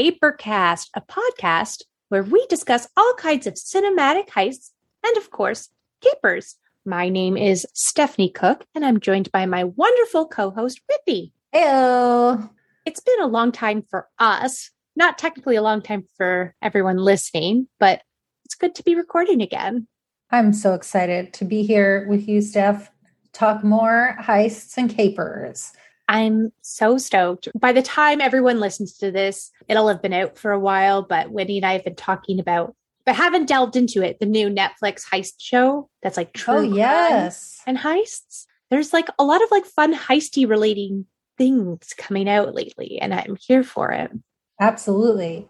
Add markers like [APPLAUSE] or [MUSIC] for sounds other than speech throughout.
To a podcast where we discuss all kinds of cinematic heists and, of course, capers. My name is Stephanie Cooke, and I'm joined by my wonderful co-host Whitney. Hello. It's been a long time for us, not technically a long time for everyone listening, but it's good to be recording again. I'm so excited to be here with you, Steph. Talk more heists and capers. I'm so stoked. By the time everyone listens to this, it'll have been out for a while, but Winnie and I have been talking about, but haven't delved into it, the new Netflix heist show that's like true Oh, yes. and heists. There's like a lot of like fun heisty relating things coming out lately, and I'm here for it. Absolutely.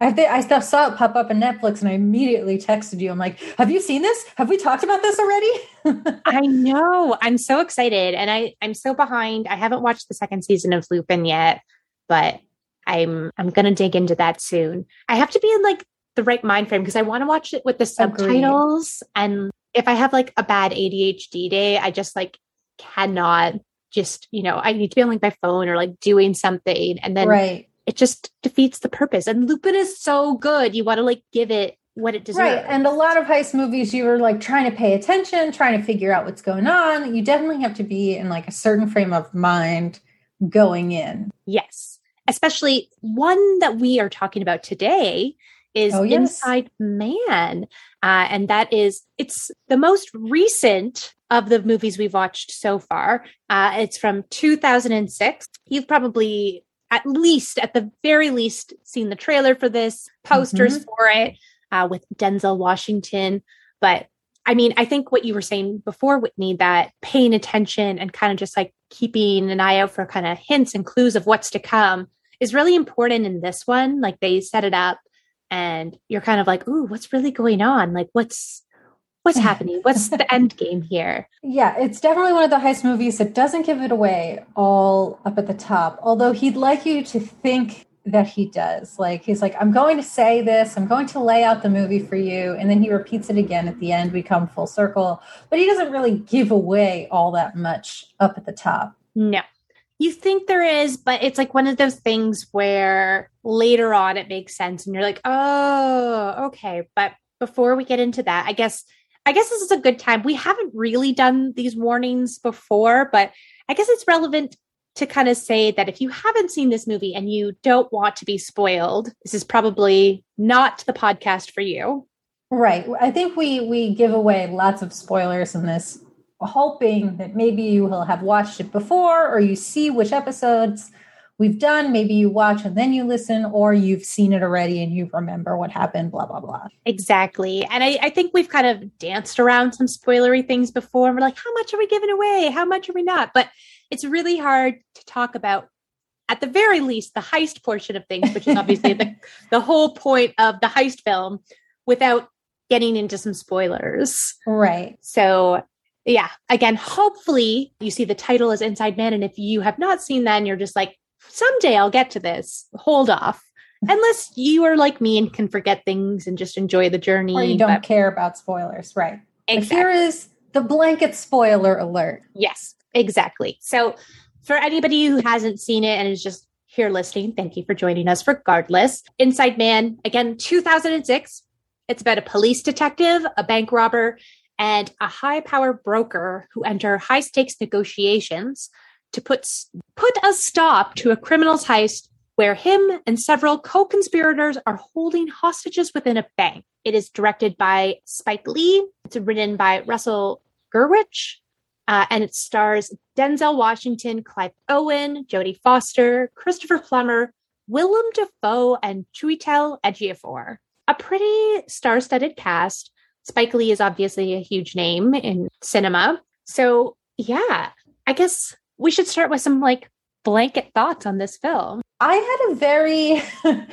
I think I saw it pop up on Netflix and I immediately texted you. I'm like, have you seen this? Have we talked about this already? [LAUGHS] I know. I'm so excited. And I, I'm so behind. I haven't watched the second season of Lupin yet, but I'm I'm gonna dig into that soon. I have to be in like the right mind frame because I want to watch it with the subtitles. And if I have like a bad ADHD day, I just like cannot just, you know, I need to be on like my phone or like doing something. And then right. It just defeats the purpose. And Lupin is so good. You want to like give it what it deserves. Right. And a lot of heist movies, you were like trying to pay attention, trying to figure out what's going on. You definitely have to be in like a certain frame of mind going in. Yes. Especially one that we are talking about today is Oh, yes. Inside Man. Uh, and that is, it's the most recent of the movies we've watched so far. Uh, it's from 2006. You've probably, at least, at the very least, seen the trailer for this, posters for it uh, with Denzel Washington. But I mean, I think what you were saying before, Whitney, that paying attention and kind of just like keeping an eye out for kind of hints and clues of what's to come is really important in this one. Like they set it up and you're kind of like, ooh, what's really going on? Like what's what's [LAUGHS] happening? What's the end game here? Yeah, it's definitely one of the heist movies that doesn't give it away all up at the top. Although he'd like you to think that he does. Like he's like, I'm going to say this, I'm going to lay out the movie for you, and then he repeats it again at the end. We come full circle, but he doesn't really give away all that much up at the top. No. You think there is, but it's like one of those things where later on it makes sense and you're like, oh, okay. But before we get into that, I guess I guess this is a good time. We haven't really done these warnings before, but I guess it's relevant to kind of say that if you haven't seen this movie and you don't want to be spoiled, this is probably not the podcast for you. Right. I think we we give away lots of spoilers in this, hoping that maybe you will have watched it before or you see which episodes we've done. Maybe you watch and then you listen, or you've seen it already and you remember what happened, blah, blah, blah. Exactly. And I, I think we've kind of danced around some spoilery things before. And we're like, how much are we giving away? How much are we not? But it's really hard to talk about, at the very least, the heist portion of things, which is obviously the, [LAUGHS] the whole point of the heist film, without getting into some spoilers. Right. So, yeah, again, hopefully you see the title as Inside Man. And if you have not seen that and you're just like, someday I'll get to this, hold off. [LAUGHS] Unless you are like me and can forget things and just enjoy the journey. Or you don't but- care about spoilers. Right. But Exactly. here is the blanket spoiler alert. Yes, exactly. So, for anybody who hasn't seen it and is just here listening, thank you for joining us regardless. Inside Man, again, 2006. It's about a police detective, a bank robber, and a high power broker who enter high stakes negotiations to put, put a stop to a criminal's heist where him and several co conspirators are holding hostages within a bank. It is directed by Spike Lee. It's written by Russell Gewirtz. Uh, and it stars Denzel Washington, Clive Owen, Jodie Foster, Christopher Plummer, Willem Dafoe, and Chiwetel Ejiofor. A pretty star-studded cast. Spike Lee is obviously a huge name in cinema. So yeah, I guess we should start with some like blanket thoughts on this film. I had a very [LAUGHS]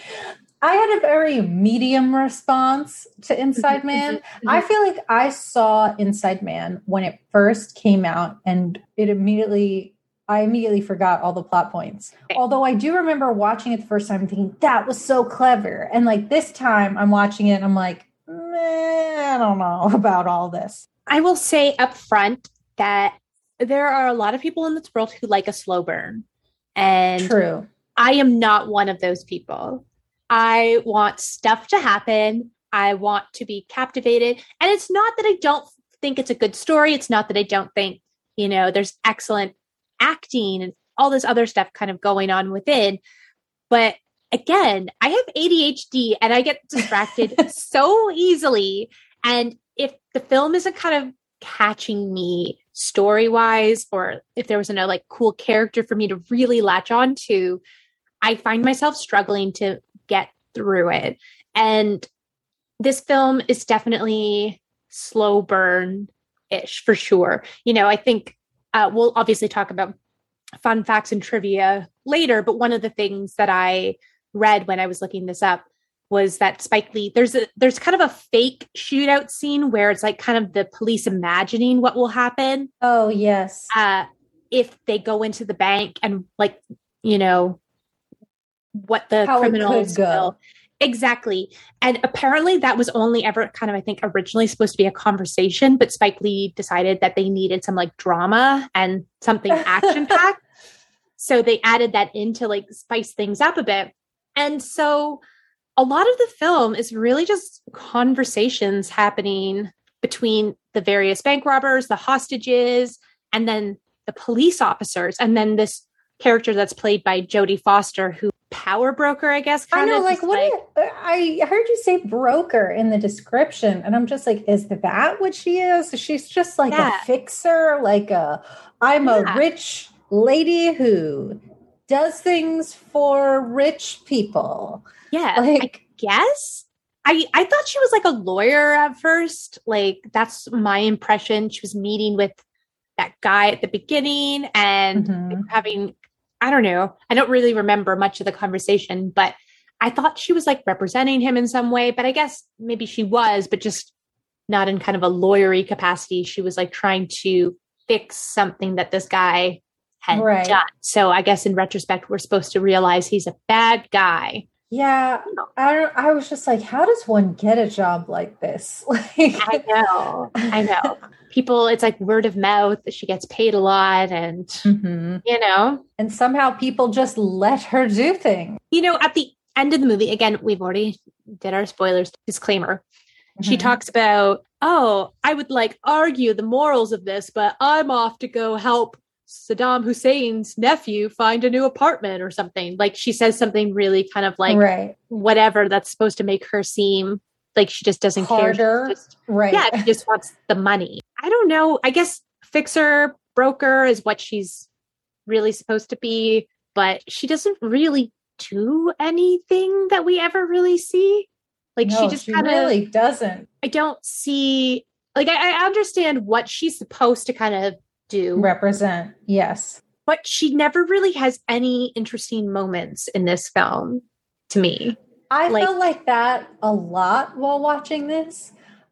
I had a very medium response to mm-hmm, Inside mm-hmm, Man. Mm-hmm. I feel like I saw Inside Man when it first came out and it immediately I immediately forgot all the plot points. Eh. Although I do remember watching it the first time thinking that was so clever. And like this time I'm watching it and I'm like, I don't know [LAUGHS] about all this. I will say up front that there are a lot of people in this world who like a slow burn. And True. I am not one of those people. I want stuff to happen. I want to be captivated. And it's not that I don't think it's a good story. It's not that I don't think, you know, there's excellent acting and all this other stuff kind of going on within. But again, I have ADHD and I get distracted [LAUGHS] so easily. And if the film isn't kind of catching me story wise, or if there was no like cool character for me to really latch on to, I find myself struggling to get through it. And this film is definitely slow burn ish for sure. You know, I think uh, we'll obviously talk about fun facts and trivia later, but one of the things that I read when I was looking this up was that Spike Lee there's a there's kind of a fake shootout scene where it's like kind of the police imagining what will happen. Oh yes. Uh if they go into the bank and like, you know, what the How criminals go. will Exactly. And apparently that was only ever kind of, I think, originally supposed to be a conversation, but Spike Lee decided that they needed some like drama and something [LAUGHS] action packed. so they added that in to like spice things up a bit. And so a lot of the film is really just conversations happening between the various bank robbers, the hostages, and then the police officers, and then this character that's played by Jodie Foster, who power broker, I guess. I know, of like what? it- uh, I heard you say broker in the description, and I'm just like, is that what she is? She's just like Yeah. a fixer, like a I'm Yeah. a rich lady who does things for rich people. yeah, I Like, guess. I, I thought she was like a lawyer at first. Like that's my impression. She was meeting with that guy at the beginning and mhm. having I don't know. I don't really remember much of the conversation, but I thought she was like representing him in some way, but I guess maybe she was, but just not in kind of a lawyery capacity. She was like trying to fix something that this guy had Right. done. So I guess in retrospect, we're supposed to realize he's a bad guy. yeah, I don't. I was just like, how does one get a job like this? [LAUGHS] Like, I know. I know. People, it's like word of mouth. That she gets paid a lot and, Mhm. you know, and somehow people just let her do things. you know, at the end of the movie, again, we've already did our spoilers disclaimer. She Mhm. talks about, oh, I would like argue the morals of this, but I'm off to go help Saddam Hussein's nephew find a new apartment or something. Like she says something really kind of like right, whatever that's supposed to make her seem like she just doesn't care. harder, She just, right? yeah, she just wants the money. I don't know. I guess fixer broker is what she's really supposed to be, but she doesn't really do anything that we ever really see. Like no, she just kind of really doesn't I don't see like I, I understand what she's supposed to kind of do, represent. Yes. but she never really has any interesting moments in this film to me. I Like- felt like that a lot while watching this.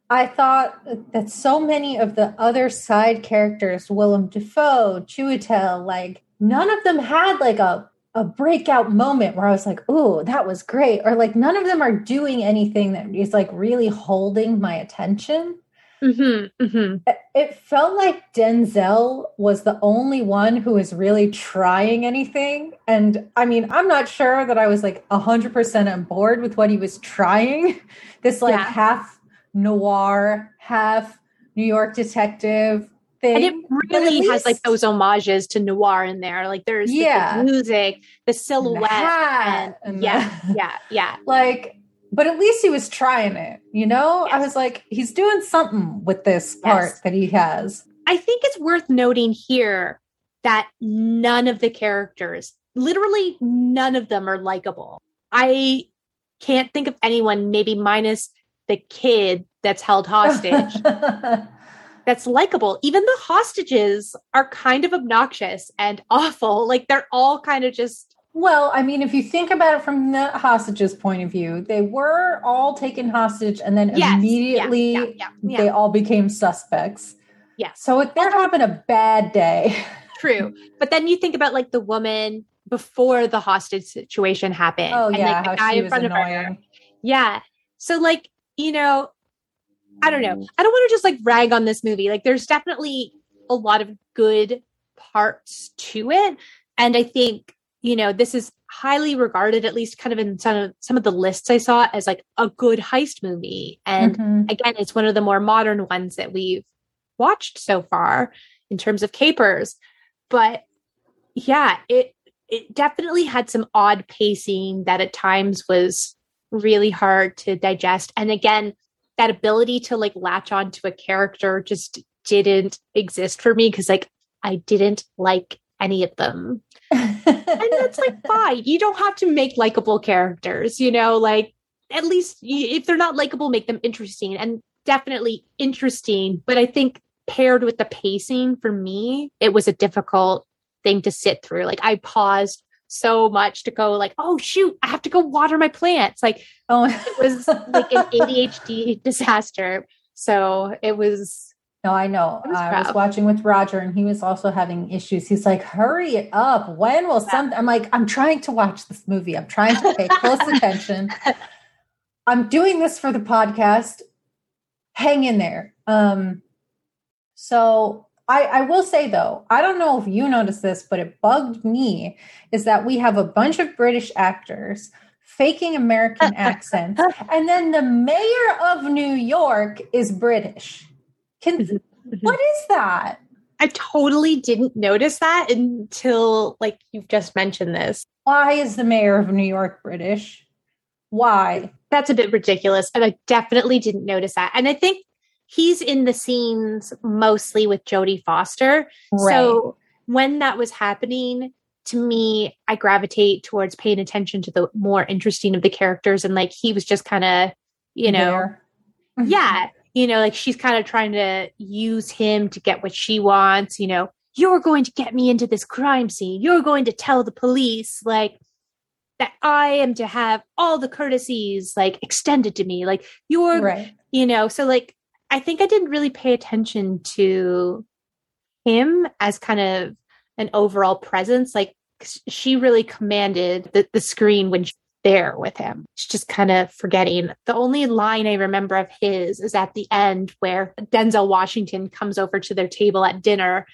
I thought that so many of the other side characters, Willem Dafoe, Chiwetel, like none of them had like a a breakout moment where I was like, "Oh, that was great," or like none of them are doing anything that is like really holding my attention. Mm-hmm, mm-hmm. It- felt like Denzel was the only one who was really trying anything. And I mean, I'm not sure that I was like 100% on board with what he was trying. [LAUGHS] This like Yeah. half noir, half New York detective thing. And it really has like those homages to noir in there. Like there's the- Yeah. the music, the and the silhouette, and, and yeah, yeah, yeah. [LAUGHS] like, but at least he was trying it, you know? I was like, he's doing something with this part Yes. that he has. I think it's worth noting here that none of the characters, literally none of them are likable. I can't think of anyone, maybe minus the kid that's held hostage, [LAUGHS] that's likable. Even the hostages are kind of obnoxious and awful. Like they're all kind of just, Well, I mean, if you think about it from the hostages' point of view, they were all taken hostage and then yes, immediately yeah, yeah, yeah. they all became suspects. Yeah. So if they're having a bad day. [LAUGHS] True. But then you think about like the woman before the hostage situation happened. Oh and, yeah, like, the how guy she in was front of her. Yeah. So like, you know, I don't know. I don't want to just like rag on this movie. Like there's definitely a lot of good parts to it. And I think you know, this is highly regarded, at least kind of in some of some of the lists I saw, as like a good heist movie. And mm-hmm. again, it's one of the more modern ones that we've watched so far in terms of capers. But yeah, it it definitely had some odd pacing that at times was really hard to digest. And again, that ability to like latch onto a character just didn't exist for me because like I didn't like any of them. And that's like [LAUGHS] fine. You don't have to make likable characters, you know, like at least if they're not likable, make them interesting and definitely interesting. But I think paired with the pacing for me, it was a difficult thing to sit through. Like I paused so much to go like, oh shoot, I have to go water my plants. Like, oh, it was like an [LAUGHS] ADHD disaster. So it was. No, I know. Was I was watching with Roger, and he was also having issues. He's like, "Hurry it up! When will yeah. some?" I'm like, "I'm trying to watch this movie. I'm trying to pay close [LAUGHS] attention. I'm doing this for the podcast. Hang in there." Um, so I, I will say though, I don't know if you noticed this, but it bugged me is that we have a bunch of British actors faking American [LAUGHS] accents, and then the mayor of New York is British. Can mm-hmm. what is that? I totally didn't notice that until like you've just mentioned this. Why is the mayor of New York British? Why? That's a bit ridiculous. And I definitely didn't notice that. And I think he's in the scenes mostly with Jodie Foster. Right. So when that was happening, to me, I gravitate towards paying attention to the more interesting of the characters. And like he was just kind of, you know, yeah, you know, like she's kind of trying to use him to get what she wants, you know, you're going to get me into this crime scene. You're going to tell the police, like, that I am to have all the courtesies like extended to me. Like you're, right. you know, so like I think I didn't really pay attention to him as kind of an overall presence. Like she really commanded the, the screen when she's there with him. She's just kind of forgetting. The only line I remember of his is at the end where Denzel Washington comes over to their table at dinner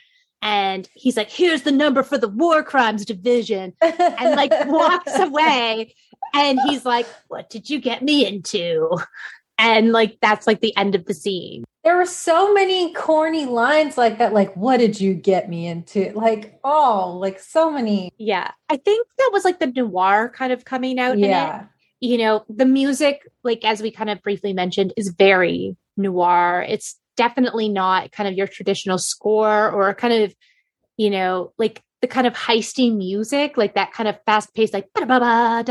and he's like, here's the number for the war crimes division and like walks [LAUGHS] away. And he's like, what did you get me into? and like that's like the end of the scene there were so many corny lines like that like what did you get me into? Like oh like so many. Yeah i think that was like the noir kind of coming out yeah. You know the music like as we kind of briefly mentioned is very noir. It's definitely not kind of your traditional score or kind of you know like the kind of heisty music like that kind of fast paced like da da [LAUGHS]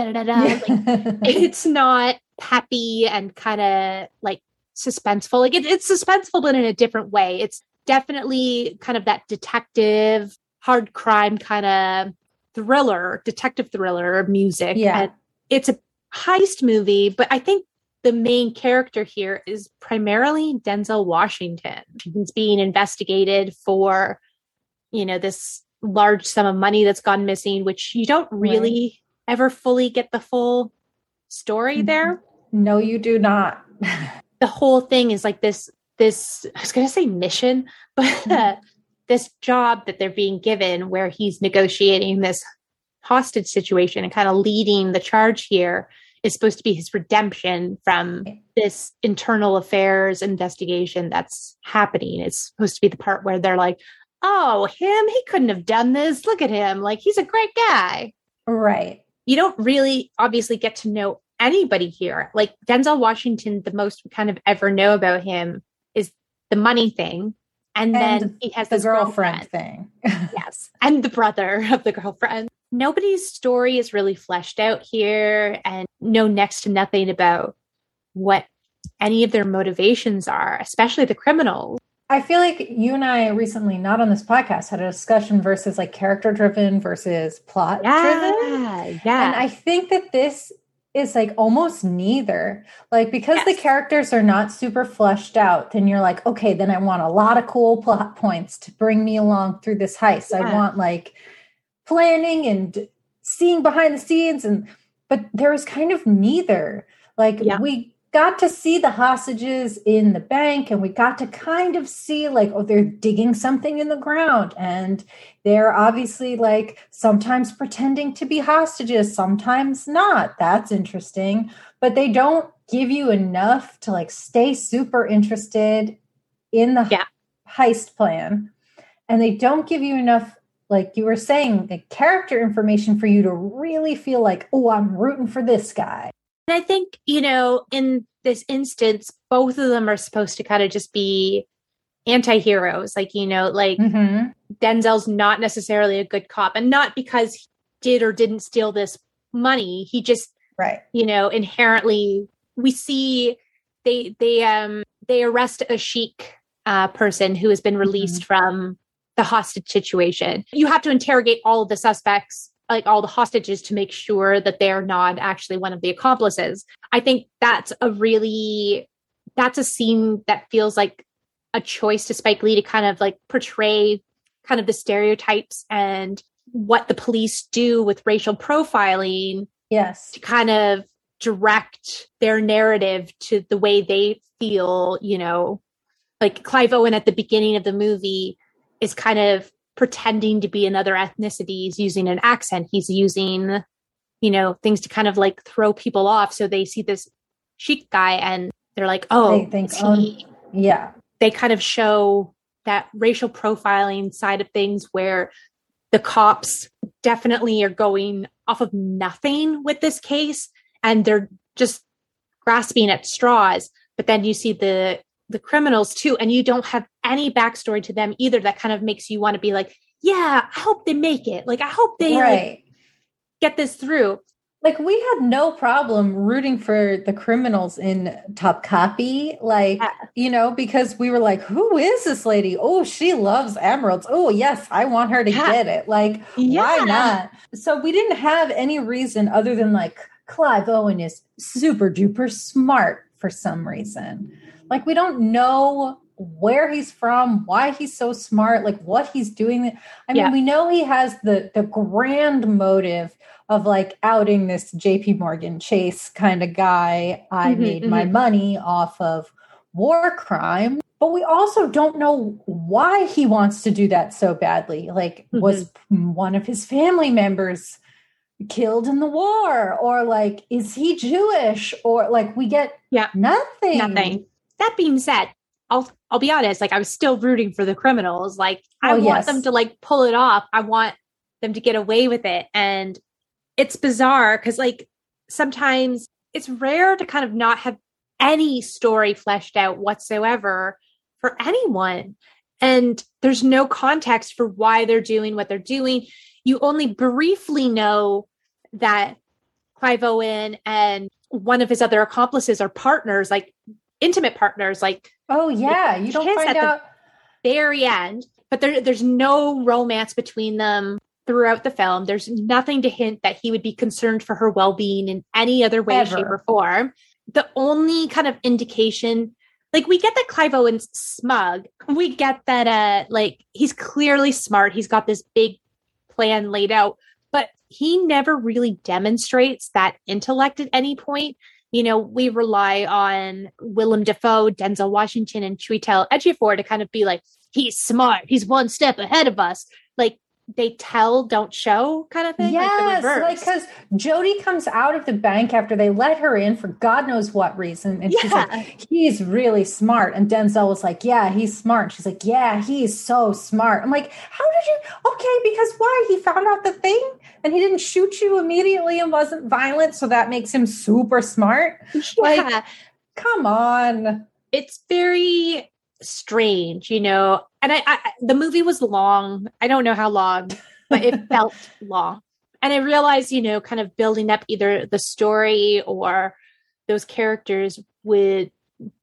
it's not happy and kind of like suspenseful. Like it, it's suspenseful, but in a different way. It's definitely kind of that detective, hard crime kind of thriller, detective thriller music. Yeah. And it's a heist movie, but I think the main character here is primarily Denzel Washington. He's being investigated for, you know, this large sum of money that's gone missing, which you don't really right. ever fully get the full story mm-hmm. there. No, you do not. [LAUGHS] the whole thing is like this this I was going to say mission, [LAUGHS] but mm-hmm. this job that they're being given where he's negotiating this hostage situation and kind of leading the charge here is supposed to be his redemption from this internal affairs investigation that's happening. It's supposed to be the part where they're like, "Oh, him, he couldn't have done this. Look at him. Like he's a great guy." Right. You don't really obviously get to know anybody here. Like Denzel Washington, the most we kind of ever know about him is the money thing. And, and then he has the girlfriend, girlfriend thing. [LAUGHS] yes. And the brother of the girlfriend. Nobody's story is really fleshed out here and know next to nothing about what any of their motivations are, especially the criminals. I feel like you and I recently, not on this podcast, had a discussion versus like character driven versus plot driven. Yeah, yeah. And I think that this is like almost neither. Like because yes. the characters are not super fleshed out, then you're like, okay, then I want a lot of cool plot points to bring me along through this heist. Yeah. I want like planning and seeing behind the scenes and but there was kind of neither. Like yeah. we got to see the hostages in the bank and we got to kind of see like oh they're digging something in the ground. And they're obviously like sometimes pretending to be hostages sometimes not. That's interesting. But they don't give you enough to like stay super interested in the yeah. heist plan. And they don't give you enough like you were saying the character information for you to really feel like oh i'm rooting for this guy and I think, you know, in this instance, both of them are supposed to kind of just be anti heroes. Like, you know, like mm-hmm. Denzel's not necessarily a good cop and not because he did or didn't steal this money. He just, right, you know, inherently, we see they, they, um, they arrest a sheik uh, person who has been released mm-hmm. from the hostage situation. You have to interrogate all of the suspects like all the hostages to make sure that they're not actually one of the accomplices. I think that's a really that's a scene that feels like a choice to Spike Lee to kind of like portray kind of the stereotypes and what the police do with racial profiling. Yes. To kind of direct their narrative to the way they feel, you know, like Clive Owen at the beginning of the movie is kind of pretending to be another ethnicity. He's using an accent. He's using, you know, things to kind of like throw people off. So they see this sheik guy and they're like, oh, they think, um, yeah. They kind of show that racial profiling side of things where the cops definitely are going off of nothing with this case and they're just grasping at straws. But then you see the the criminals too and you don't have any backstory to them either that kind of makes you want to be like yeah i hope they make it like i hope they right. like, get this through like we had no problem rooting for the criminals in Topkapi like yeah. you know because we were like who is this lady oh she loves emeralds oh yes i want her to yeah. get it like yeah. why not so we didn't have any reason other than like clive owen is super duper smart for some reason like we don't know where he's from, why he's so smart, like what he's doing. I mean, yeah. we know he has the the grand motive of like outing this JP Morgan Chase kind of guy. I mm-hmm, made mm-hmm. my money off of war crime. But we also don't know why he wants to do that so badly. Like, mm-hmm. was one of his family members killed in the war? Or like, is he Jewish? Or like, we get yeah. nothing. Nothing that being said, I'll I'll be honest, like I was still rooting for the criminals. Like I oh, want yes. them to like pull it off. I want them to get away with it. And it's bizarre because like sometimes it's rare to kind of not have any story fleshed out whatsoever for anyone. And there's no context for why they're doing what they're doing. You only briefly know that Clive Owen and one of his other accomplices are partners. Like intimate partners like oh yeah you don't find out very end but there, there's no romance between them throughout the film. There's nothing to hint that he would be concerned for her well-being in any other way Ever. shape or form. The only kind of indication like we get that clive owen's smug. We get that uh like he's clearly smart. He's got this big plan laid out but he never really demonstrates that intellect at any point you know, we rely on Willem Dafoe, Denzel Washington, and Chiwetel Ejiofor to kind of be like, he's smart, he's one step ahead of us. Like they tell, don't show kind of thing. Yes, like because like, Jodie comes out of the bank after they let her in for God knows what reason, and yeah. she's like, "He's really smart." And Denzel was like, "Yeah, he's smart." She's like, "Yeah, he's so smart." I'm like, "How did you?" Okay, because why? He found out the thing and he didn't shoot you immediately and wasn't violent, so that makes him super smart. Yeah. Like, come on. It's very strange, you know. And I, I the movie was long. I don't know how long, but it [LAUGHS] felt long. And I realized, you know, kind of building up either the story or those characters would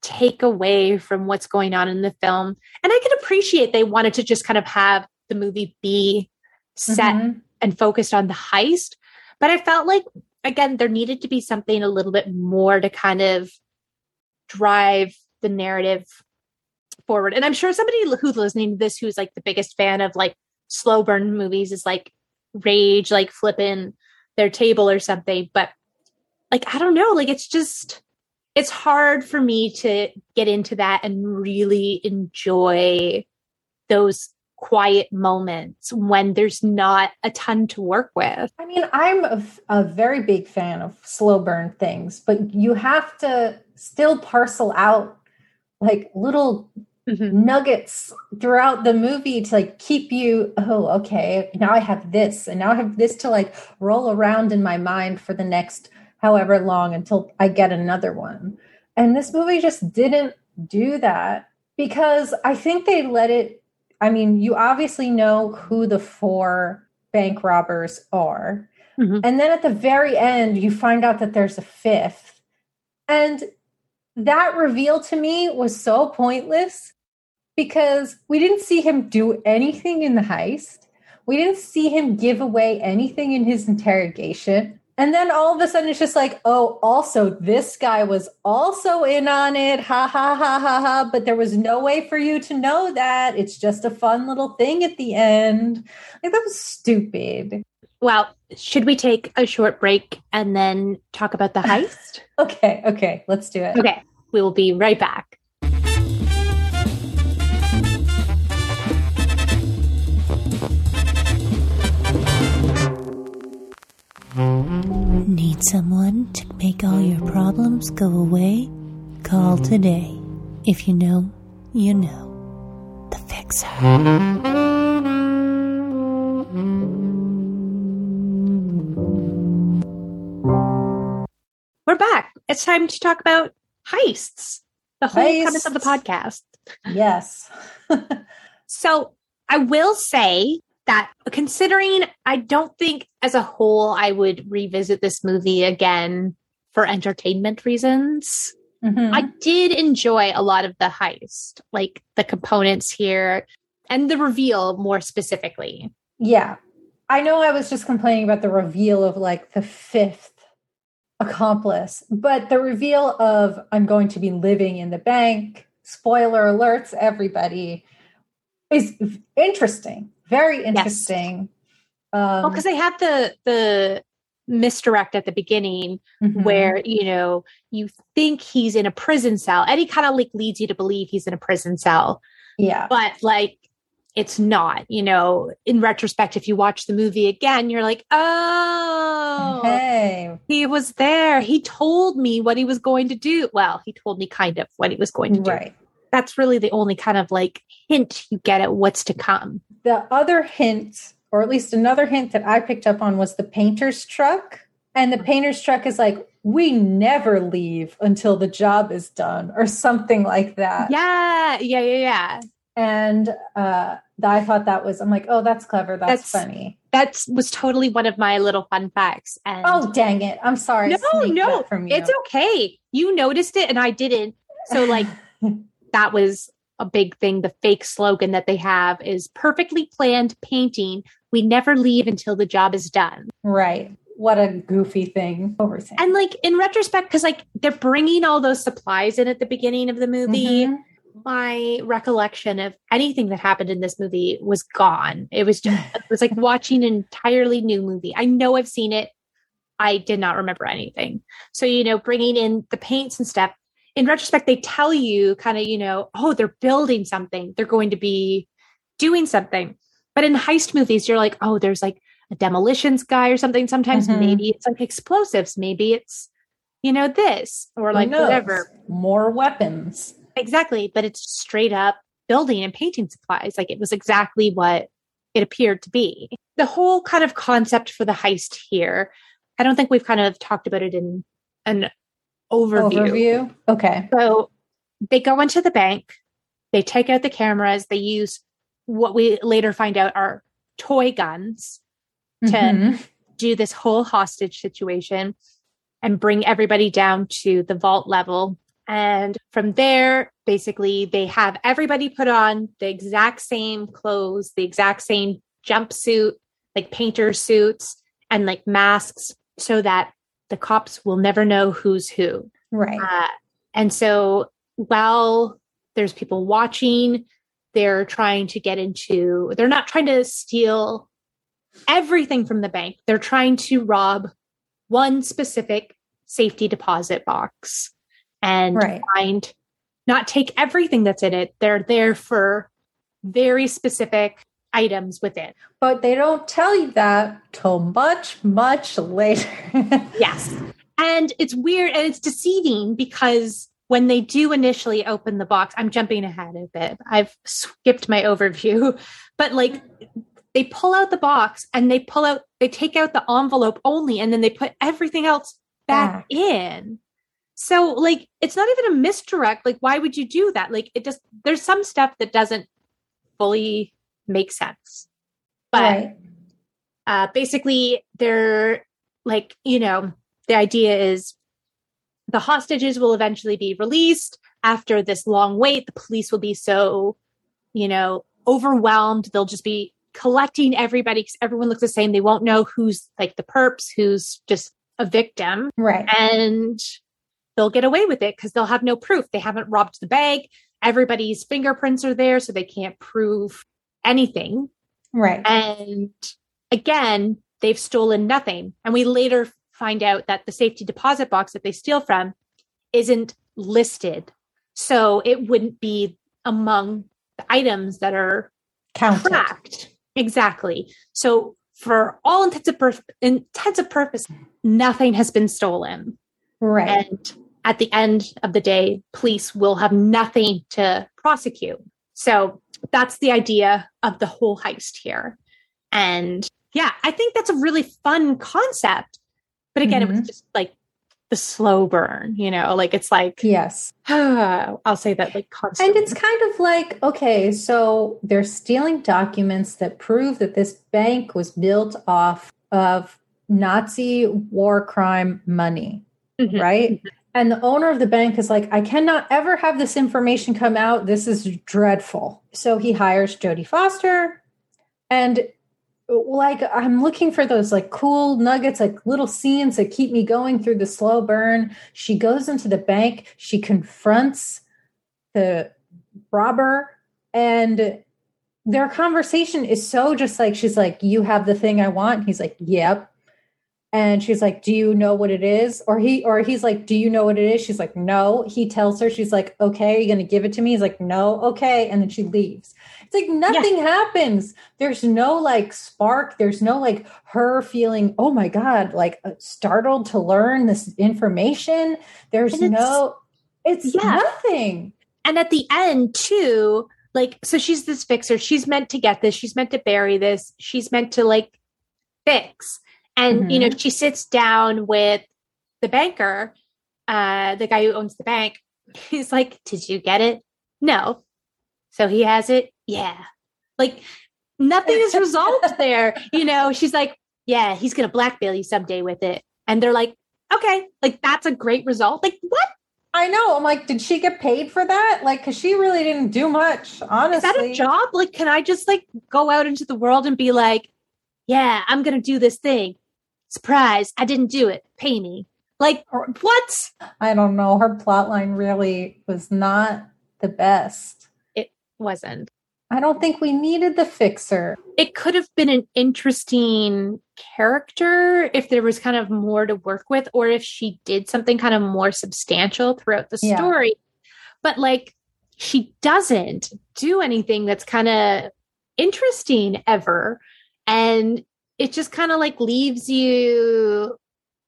take away from what's going on in the film. And I could appreciate they wanted to just kind of have the movie be set mm-hmm and focused on the heist. But I felt like, again, there needed to be something a little bit more to kind of drive the narrative forward. And I'm sure somebody who's listening to this who's like the biggest fan of like slow burn movies is like rage, like flipping their table or something. But like, I don't know, like it's just it's hard for me to get into that and really enjoy those quiet moments when there's not a ton to work with. I mean, I'm a, a, very big fan of slow burn things, but you have to still parcel out like little mm-hmm. nuggets throughout the movie to like keep you, oh, okay, now I have this, and now I have this to like roll around in my mind for the next however long until I get another one. And this movie just didn't do that because I think they let it I mean, you obviously know who the four bank robbers are. Mm-hmm. And then at the very end, you find out that there's a fifth. And that reveal to me was so pointless because we didn't see him do anything in the heist. We didn't see him give away anything in his interrogation. And then all of a sudden it's just like, oh, also this guy was also in on it. Ha ha ha ha ha. But there was no way for you to know that. It's just a fun little thing at the end. Like that was stupid. Well, should we take a short break and then talk about the [LAUGHS] heist? okay, okay, let's do it. Okay, we will be right back. Need someone to make all your problems go away? Call today. If you know, you know. The Fixer. It's time to talk about heists, the whole heists. premise of the podcast. Yes. [LAUGHS] so I will say that considering I don't think as a whole I would revisit this movie again for entertainment reasons. Mm-hmm. I did enjoy a lot of the heist, like the components here and the reveal more specifically. Yeah. I know I was just complaining about the reveal of like the fifth accomplice, but the reveal of I'm going to be living in the bank, spoiler alerts, everybody, is interesting very interesting. Yes. Um, well, because they have the the misdirect at the beginning mm-hmm. where you know you think he's in a prison cell. Eddie kind of like leads you to believe he's in a prison cell. Yeah, but like it's not. You know, in retrospect, if you watch the movie again, you're like, oh, hey, he was there. He told me what he was going to do. Well, he told me kind of what he was going to do. Right. That's really the only kind of like hint you get at what's to come the other hint, or at least another hint that I picked up on, was the painter's truck. And the painter's truck is like, we never leave until the job is done, or something like that. Yeah, yeah, yeah, yeah. And uh, I thought that was, I'm like, oh, that's clever. That's, that's funny. That was totally one of my little fun facts. And oh, dang it! I'm sorry. No, no, from you. it's okay. You noticed it, and I didn't. So, like, [LAUGHS] that was a big thing. The fake slogan that they have is perfectly planned painting. We never leave until the job is done. Right. What a goofy thing. And like in retrospect, because like they're bringing all those supplies in at the beginning of the movie. Mm-hmm. My recollection of anything that happened in this movie was gone. It was just, [LAUGHS] it was like watching an entirely new movie. I know I've seen it. I did not remember anything. So, you know, bringing in the paints and stuff, in retrospect, they tell you kind of, you know, oh, they're building something. They're going to be doing something. But in heist movies, you're like, oh, there's like a demolitions guy or something. Sometimes mm-hmm. maybe it's like explosives. Maybe it's, you know, this or like whatever. More weapons. Exactly. But it's straight up building and painting supplies. Like it was exactly what it appeared to be. The whole kind of concept for the heist here, I don't think we've kind of talked about it in an overview. Overview. Okay. So they go into the bank, they take out the cameras, they use what we later find out are toy guns to mm-hmm. do this whole hostage situation and bring everybody down to the vault level. And from there, basically, they have everybody put on the exact same clothes, the exact same jumpsuit, like painter suits, and like masks, so that the cops will never know who's who. Right. Uh, and so while there's people watching, they're trying to get into, they're not trying to steal everything from the bank. They're trying to rob one specific safety deposit box. And Right. find not take everything that's in it. They're there for very specific items within. But they don't tell you that till much, much later. [LAUGHS] Yes. And it's weird and it's deceiving because when they do initially open the box, I'm jumping ahead a bit. I've skipped my overview, [LAUGHS] but like they pull out the box and they pull out, they take out the envelope only, and then they put everything else back, Back. in. So, like, it's not even a misdirect. Like, why would you do that? Like, it just, there's some stuff that doesn't fully make sense. But right. uh, basically they're like you know the idea is the hostages will eventually be released after this long wait the police will be so you know overwhelmed they'll just be collecting everybody because everyone looks the same they won't know who's like the perps who's just a victim Right. and they'll get away with it because they'll have no proof. They haven't robbed the bank. Everybody's fingerprints are there, so they can't prove anything. Right. And again, they've stolen nothing. And we later find out that the safety deposit box that they steal from isn't listed. So it wouldn't be among the items that are Counted. tracked. Exactly. So for all intents and, pur- intents and purpose, nothing has been stolen. Right. And at the end of the day, police will have nothing to prosecute. So that's the idea of the whole heist here. And yeah, I think that's a really fun concept. But again, it was Mhm. just like the slow burn, you know, like it's like, yes. [SIGHS] I'll say that like constantly. And it's kind of like, okay, so they're stealing documents that prove that this bank was built off of Nazi war crime money, Mhm. right? And the owner of the bank is like, I cannot ever have this information come out. This is dreadful. So he hires Jodie Foster. And like, I'm looking for those like cool nuggets, like little scenes that keep me going through the slow burn. She goes into the bank, she confronts the robber, and their conversation is so just like, she's like, You have the thing I want. He's like, Yep and she's like do you know what it is? Or he or he's like do you know what it is? She's like no. He tells her she's like okay are you gonna give it to me? He's like no. Okay. And then she leaves. It's like nothing happens. There's no like spark. There's no like her feeling oh my god like uh, startled to learn this information. There's it's- no it's Yeah. nothing. And at the end too like so she's this fixer. She's meant to get this. She's meant to bury this. She's meant to like fix and you know she sits down with the banker uh the guy who owns the bank. [LAUGHS] He's like did you get it? No. So he has it? Yeah. Like nothing is resolved [LAUGHS] there you know? She's like yeah he's gonna blackmail you someday with it. And they're like okay. Like that's a great result. Like what? I know. I'm like did she get paid for that? Like because she really didn't do much honestly is that a job? Like, can I just like go out into the world and be like, yeah, I'm going to do this thing. Surprise, I didn't do it. Pay me. Like, what? I don't know. Her plot line really was not the best. It wasn't. I don't think we needed the fixer. It could have been an interesting character if there was kind of more to work with, or if she did something kind of more substantial throughout the Yeah. story. But like, she doesn't do anything that's kind of interesting ever. And it just kind of like leaves you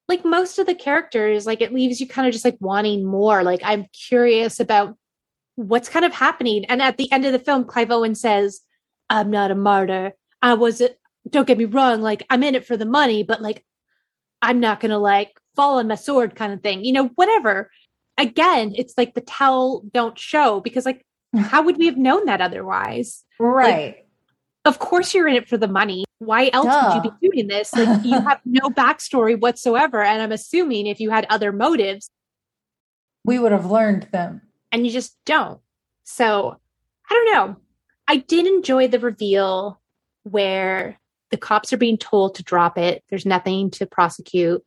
like most of the characters like it leaves you kind of just like wanting more. Like i'm curious about what's kind of happening. And at the end of the film clive owen says i'm not a martyr. I was a, don't get me wrong like i'm in it for the money but like i'm not gonna like fall on my sword kind of thing you know whatever. Again it's like the tell don't show because like [LAUGHS] how would we have known that otherwise? Right. Of course you're in it for the money. Why else Duh. would you be doing this? Like you have [LAUGHS] no backstory whatsoever. And I'm assuming if you had other motives we would have learned them. and you just don't. So I don't know. I did enjoy the reveal where the cops are being told to drop it. There's nothing to prosecute.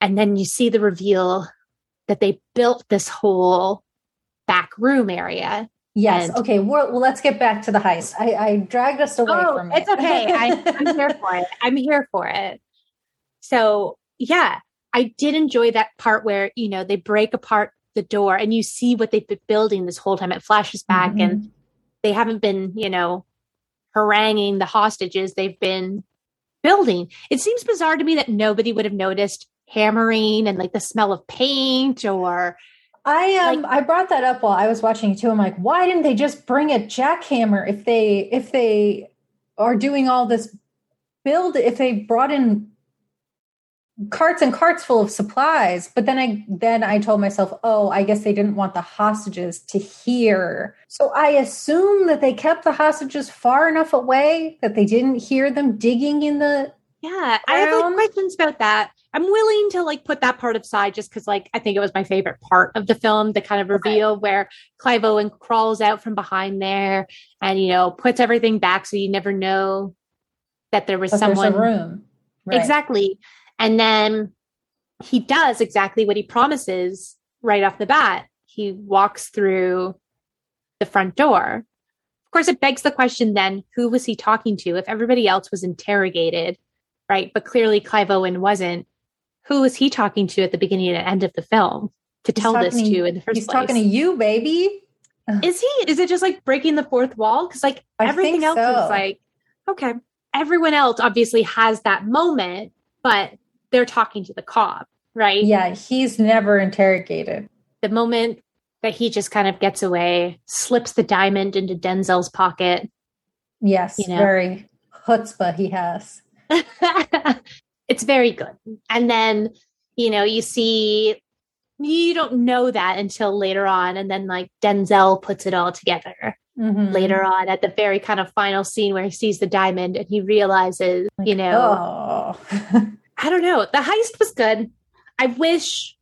And then you see the reveal that they built this whole back room area. Yes. And- okay. Well, well, let's get back to the heist. I, I dragged us away oh, from it. it's okay. I, I'm here for it. I'm here for it. So yeah, I did enjoy that part where you know they break apart the door and you see what they've been building this whole time. It flashes back Mhm. and they haven't been, you know, haranguing the hostages. They've been building. It seems bizarre to me that nobody would have noticed hammering and like the smell of paint or I um I brought that up while I was watching it too. I'm like, why didn't they just bring a jackhammer if they if they are doing all this build if they brought in carts and carts full of supplies but then i then i told myself oh i guess they didn't want the hostages to hear so i assume that they kept the hostages far enough away that they didn't hear them digging in the Yeah, I have like questions about that. I'm willing to like put that part aside just because like I think it was my favorite part of the film, the kind of Okay. reveal where Clive Owen crawls out from behind there and you know puts everything back so you never know that there was but someone a room Right. exactly. And then he does exactly what he promises right off the bat. He walks through the front door. Of course, it begs the question then who was he talking to? If everybody else was interrogated, right? But clearly Clive Owen wasn't. Who was he talking to at the beginning and end of the film to He's tell this talking- to in the first he's place? He's talking to you baby Is he? Is it just like breaking the fourth wall? Because like I everything else so. is like, okay, everyone else obviously has that moment, but they're talking to the cop, right? yeah he's never interrogated The moment that he just kind of gets away, slips the diamond into Denzel's pocket. yes You know. very chutzpah he has [LAUGHS] it's very good. And then, you know, you see, you don't know that until later on. And then, like, Denzel puts it all together. Mhm. later on at the very kind of final scene where he sees the diamond and he realizes, you know, oh [LAUGHS] I don't know. The heist was good. I wish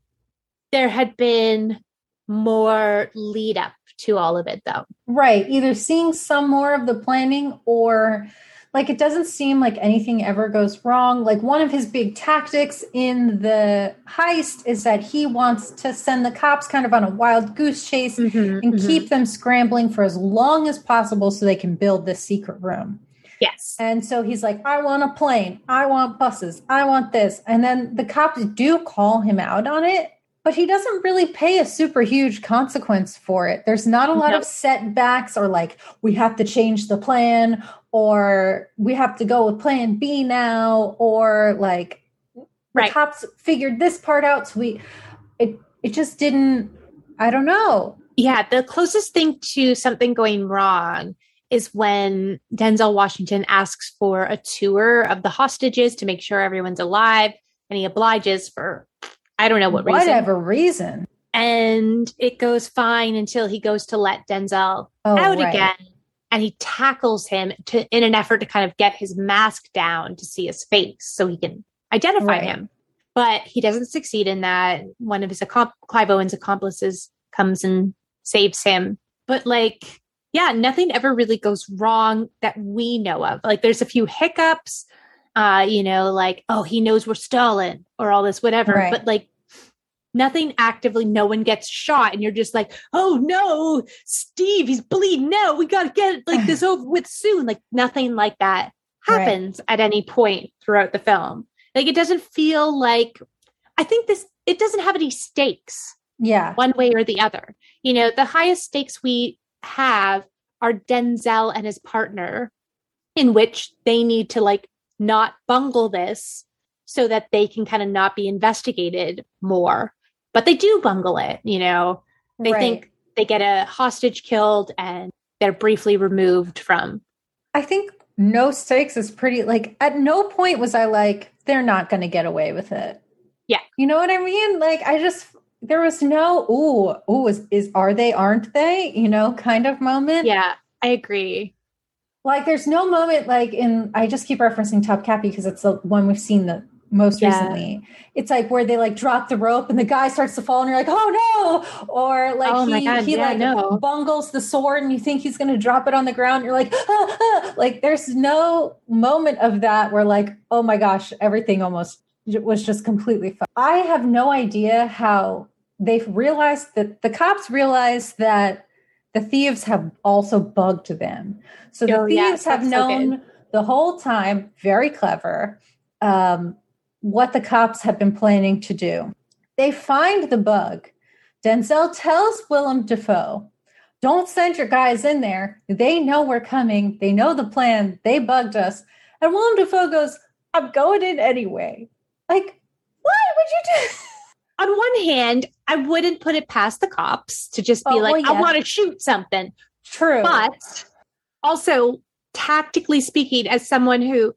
there had been more lead up to all of it, though. Right. Either seeing some more of the planning or like it doesn't seem like anything ever goes wrong. Like one of his big tactics in the heist is that he wants to send the cops kind of on a wild goose chase Mm-hmm, and keep them scrambling for as long as possible so they can build this secret room. yes, And so he's like, I want a plane. I want buses. I want this. And then the cops do call him out on it, but he doesn't really pay a super huge consequence for it. There's not a lot No. of setbacks or like, we have to change the plan or we have to go with plan B now or like, Right. the cops figured this part out. So we, it, it just didn't, I don't know. yeah. The closest thing to something going wrong is when Denzel Washington asks for a tour of the hostages to make sure everyone's alive, and he obliges for I don't know what reason. Whatever reason. and it goes fine until he goes to let Denzel Oh, out right. again and he tackles him to in an effort to kind of get his mask down to see his face so he can identify Right. him. But he doesn't succeed in that. One of his accom- Clive Owen's accomplices comes and saves him. But like yeah nothing ever really goes wrong that we know of. Like there's a few hiccups uh you know like oh he knows we're stalin or all this whatever. Right. but like nothing actively no one gets shot and you're just like oh no steve he's bleeding No, we gotta get like this [SIGHS] over with soon. Like nothing like that Right. happens at any point throughout the film. Like it doesn't feel like i think this it doesn't have any stakes Yeah. one way or the other. You know the highest stakes we have are denzel and his partner in which they need to like not bungle this so that they can kind of not be investigated more but they do bungle it you know they Right. think they get a hostage killed and they're briefly removed from I think no stakes is pretty like at no point was I like they're not going to get away with it. Yeah. You know what I mean? Like I just there was no ooh ooh is, is are they aren't they? You know, kind of moment. yeah i agree Like there's no moment like in I just keep referencing Topkapi because it's the one we've seen the most Yeah. recently. It's like where they like drop the rope and the guy starts to fall and you're like, oh no, or like Oh he God, he yeah, like no. bungles the sword and you think he's gonna drop it on the ground. You're like, ah, ah. like there's no moment of that where like, oh my gosh, everything almost was just completely fine. I have no idea how they've realized that the cops realized that the thieves have also bugged them. So the Oh, yeah, thieves have that's so known the whole time, very clever, um, what the cops have been planning to do. They find the bug. Denzel tells Willem Dafoe, don't send your guys in there. They know we're coming. They know the plan. They bugged us. And Willem Dafoe goes, I'm going in anyway. Like, why would you do [LAUGHS] On one hand, I wouldn't put it past the cops to just be Oh, like, well, I want to shoot something. True. But also, tactically speaking, as someone who,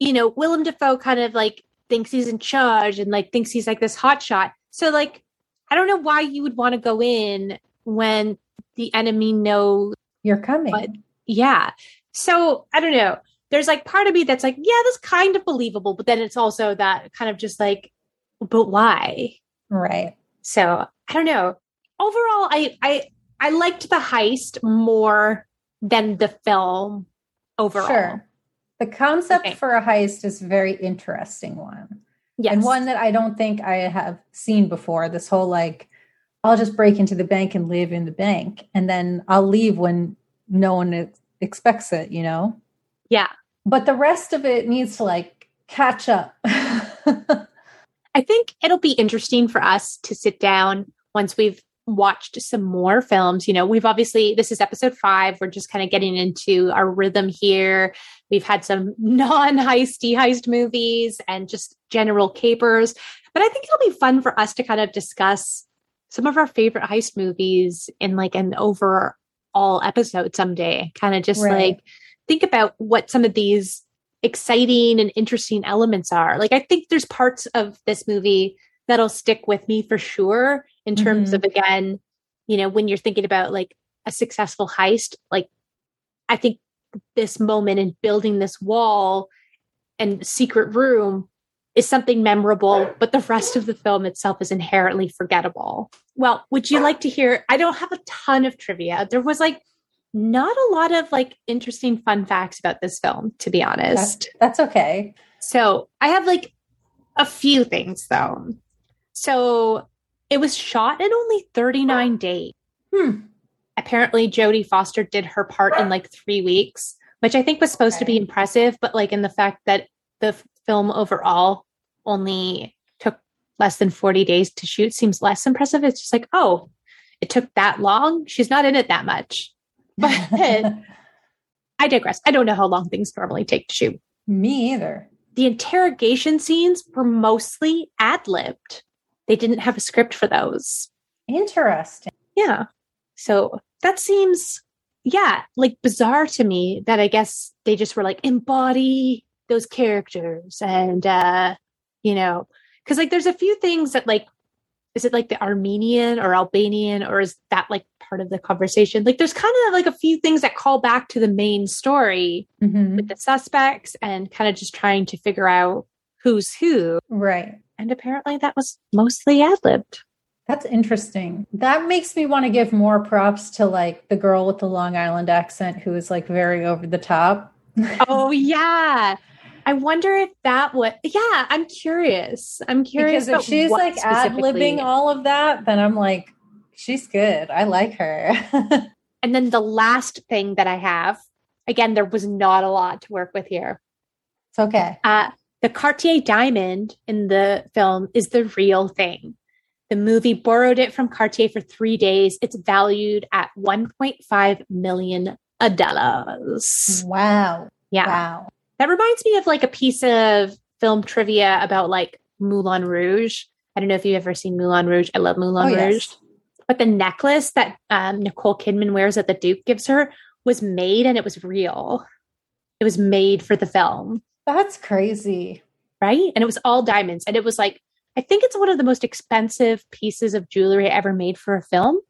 you know, Willem Dafoe kind of like thinks he's in charge and like thinks he's like this hot shot. So, like, I don't know why you would want to go in when the enemy knows. You're coming. But- Yeah. So, I don't know. There's like part of me that's like, yeah, that's kind of believable. But then it's also that kind of just like, but why? right. So I don't know. Overall, I I I liked the heist more than the film overall. Sure. The concept Okay. for a heist is a very interesting one. Yes. And one that I don't think I have seen before. This whole like, I'll just break into the bank and live in the bank, and then I'll leave when no one ex- expects it, you know? Yeah. But the rest of it needs to like catch up. [LAUGHS] I think it'll be interesting for us to sit down once we've watched some more films. You know, we've obviously, this is episode five. We're just kind of getting into our rhythm here. We've had some [LAUGHS] non heisty heist movies and just general capers. But I think it'll be fun for us to kind of discuss some of our favorite heist movies in like an overall episode someday. Kind of just Right. like think about what some of these exciting and interesting elements are. Like, I think there's parts of this movie that'll stick with me for sure in terms Mhm. of, again, you know, when you're thinking about like a successful heist, like, I think this moment in building this wall and secret room is something memorable, but the rest of the film itself is inherently forgettable. Well, would you like to hear? I don't have a ton of trivia. There was like not a lot of like interesting fun facts about this film, to be honest. That's okay. So I have like a few things though. So it was shot in only 39 days. Hmm. Apparently, Jodie Foster did her part in like three weeks, which I think was supposed to be impressive, but like in the fact that the film overall only took less than 40 days to shoot seems less impressive. It's just like, oh, it took that long. She's not in it that much. [LAUGHS] But I digress. I don't know how long things normally take to shoot Me either. the interrogation scenes were mostly ad libbed. They didn't have a script for those. Interesting. Yeah. So that seems, yeah, like bizarre to me that I guess they just were like embody those characters and, uh, you know, because like there's a few things that like, is it like the Armenian or Albanian or is that like part of the conversation? Like there's kind of like a few things that call back to the main story Mhm. with the suspects and kind of just trying to figure out who's who. Right. And apparently that was mostly ad libbed. That's interesting. That makes me want to give more props to like the girl with the Long Island accent who is like very over the top. [LAUGHS] Oh, yeah. I wonder if that would, yeah, I'm curious. I'm curious. because if she's like ad libbing all of that, then I'm like, she's good. I like her. [LAUGHS] And then the last thing that I have, again, there was not a lot to work with here. it's okay. Uh, the Cartier diamond in the film is the real thing. The movie borrowed it from Cartier for three days. It's valued at 1.5 million dollars. Wow. Yeah. Wow. That reminds me of like a piece of film trivia about like Moulin Rouge. I don't know if you've ever seen Moulin Rouge. I love Moulin Oh, yes. Rouge. But the necklace that um, Nicole Kidman wears that the Duke gives her was made and it was real. It was made for the film, That's crazy. right? And it was all diamonds. And it was like, I think it's one of the most expensive pieces of jewelry ever made for a film,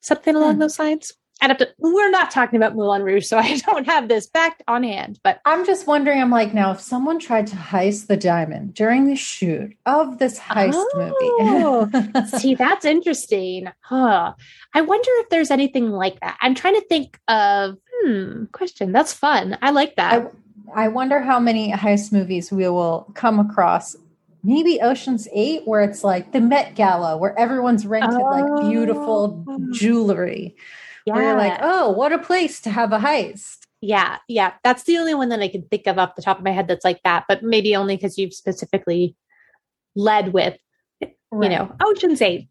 something along Hmm. those lines. I'd have to, we're not talking about Moulin Rouge, so [LAUGHS] I don't have this back on hand, but I'm just wondering, I'm like, now if someone tried to heist the diamond during the shoot of this heist Oh. movie. [LAUGHS] See, that's interesting. Huh. I wonder if there's anything like that. I'm trying to think of hmm, question. That's fun. I like that. I wonder how many heist movies we will come across. Maybe Ocean's Eight, where it's like the Met Gala, where everyone's rented like beautiful Oh. jewelry. Where you're like, oh, what a place to have a heist. yeah, yeah. That's the only one that I can think of off the top of my head that's like that, but maybe only because you've specifically led with, you know, Ocean's Eight.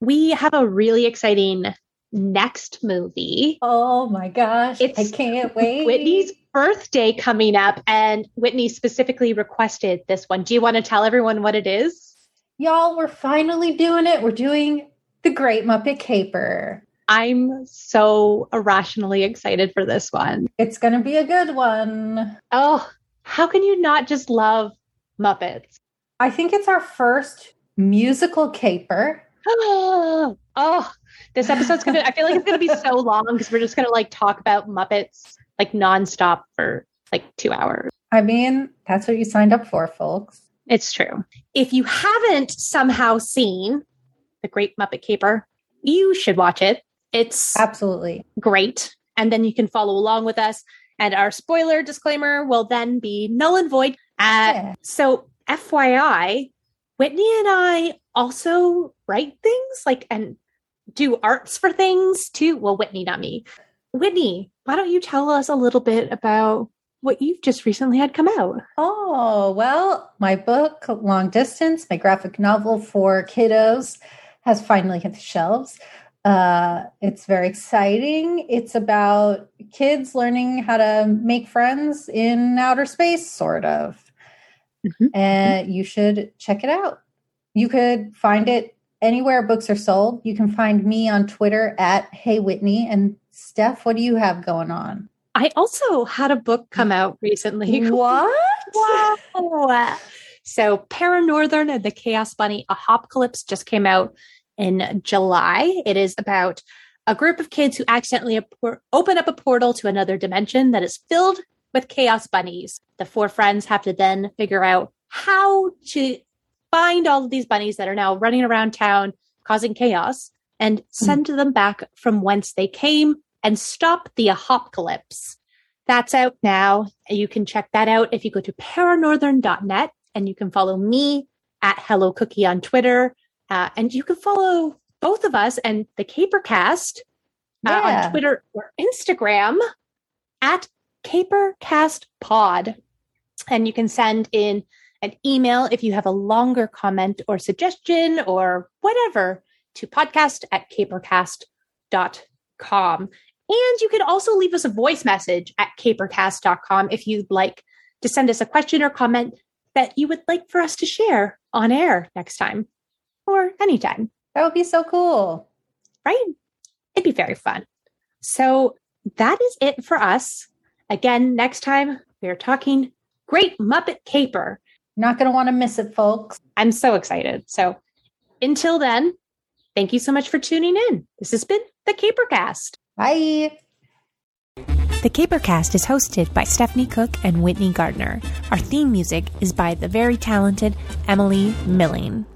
we have a really exciting next movie. Oh my gosh. It's I can't wait. Whitney's birthday coming up, and Whitney specifically requested this one. Do you want to tell everyone what it is? Y'all, we're finally doing it. We're doing The Great Muppet Caper. I'm so irrationally excited for this one. It's going to be a good one. Oh, how can you not just love Muppets? I think it's our first musical caper. [GASPS] oh, this episode's gonna. I feel like it's gonna be so long because we're just gonna like talk about Muppets like nonstop for like two hours. I mean, that's what you signed up for, folks. It's true. If you haven't somehow seen The Great Muppet Caper, you should watch it. It's Absolutely. great. And then you can follow along with us. And our spoiler disclaimer will then be null and void. Uh, Yeah. So, FYI, Whitney and I also write things like and do arts for things too. Well, Whitney, not me. Whitney, why don't you tell us a little bit about what you've just recently had come out? Oh, well, my book, Long Distance, my graphic novel for kiddos, has finally hit the shelves. Uh, it's very exciting. It's about kids learning how to make friends in outer space, sort of. Mhm. And you should check it out. You could find it anywhere books are sold. You can find me on Twitter at Hey Whitney. And Steph, what do you have going on? I also had a book come out recently. [LAUGHS] What? Wow. So Paranorthern and the Chaos Bunny a Apocalypse just came out in July. It is about a group of kids who accidentally open up a portal to another dimension that is filled with chaos bunnies. The four friends have to then figure out how to find all of these bunnies that are now running around town causing chaos and hmm. send them back from whence they came and stop the apocalypse. That's out now. You can check that out if you go to paranorthern.net and you can follow me at Hello Cookie on Twitter. Uh, and you can follow both of us and the Capercast uh, Yeah. on Twitter or Instagram at Capercast Pod. And you can send in an email if you have a longer comment or suggestion or whatever to podcast at capercast.com. And you can also leave us a voice message at capercast.com if you'd like to send us a question or comment that you would like for us to share on air next time or anytime, That would be so cool. right? It'd be very fun. So that is it for us. Again, next time we are talking Great Muppet Caper. Not going to want to miss it, folks. I'm so excited. So until then, thank you so much for tuning in. This has been the Capercast. Bye. The Capercast is hosted by Stephanie Cooke and Whitney Gardner. Our theme music is by the very talented Emily Milling.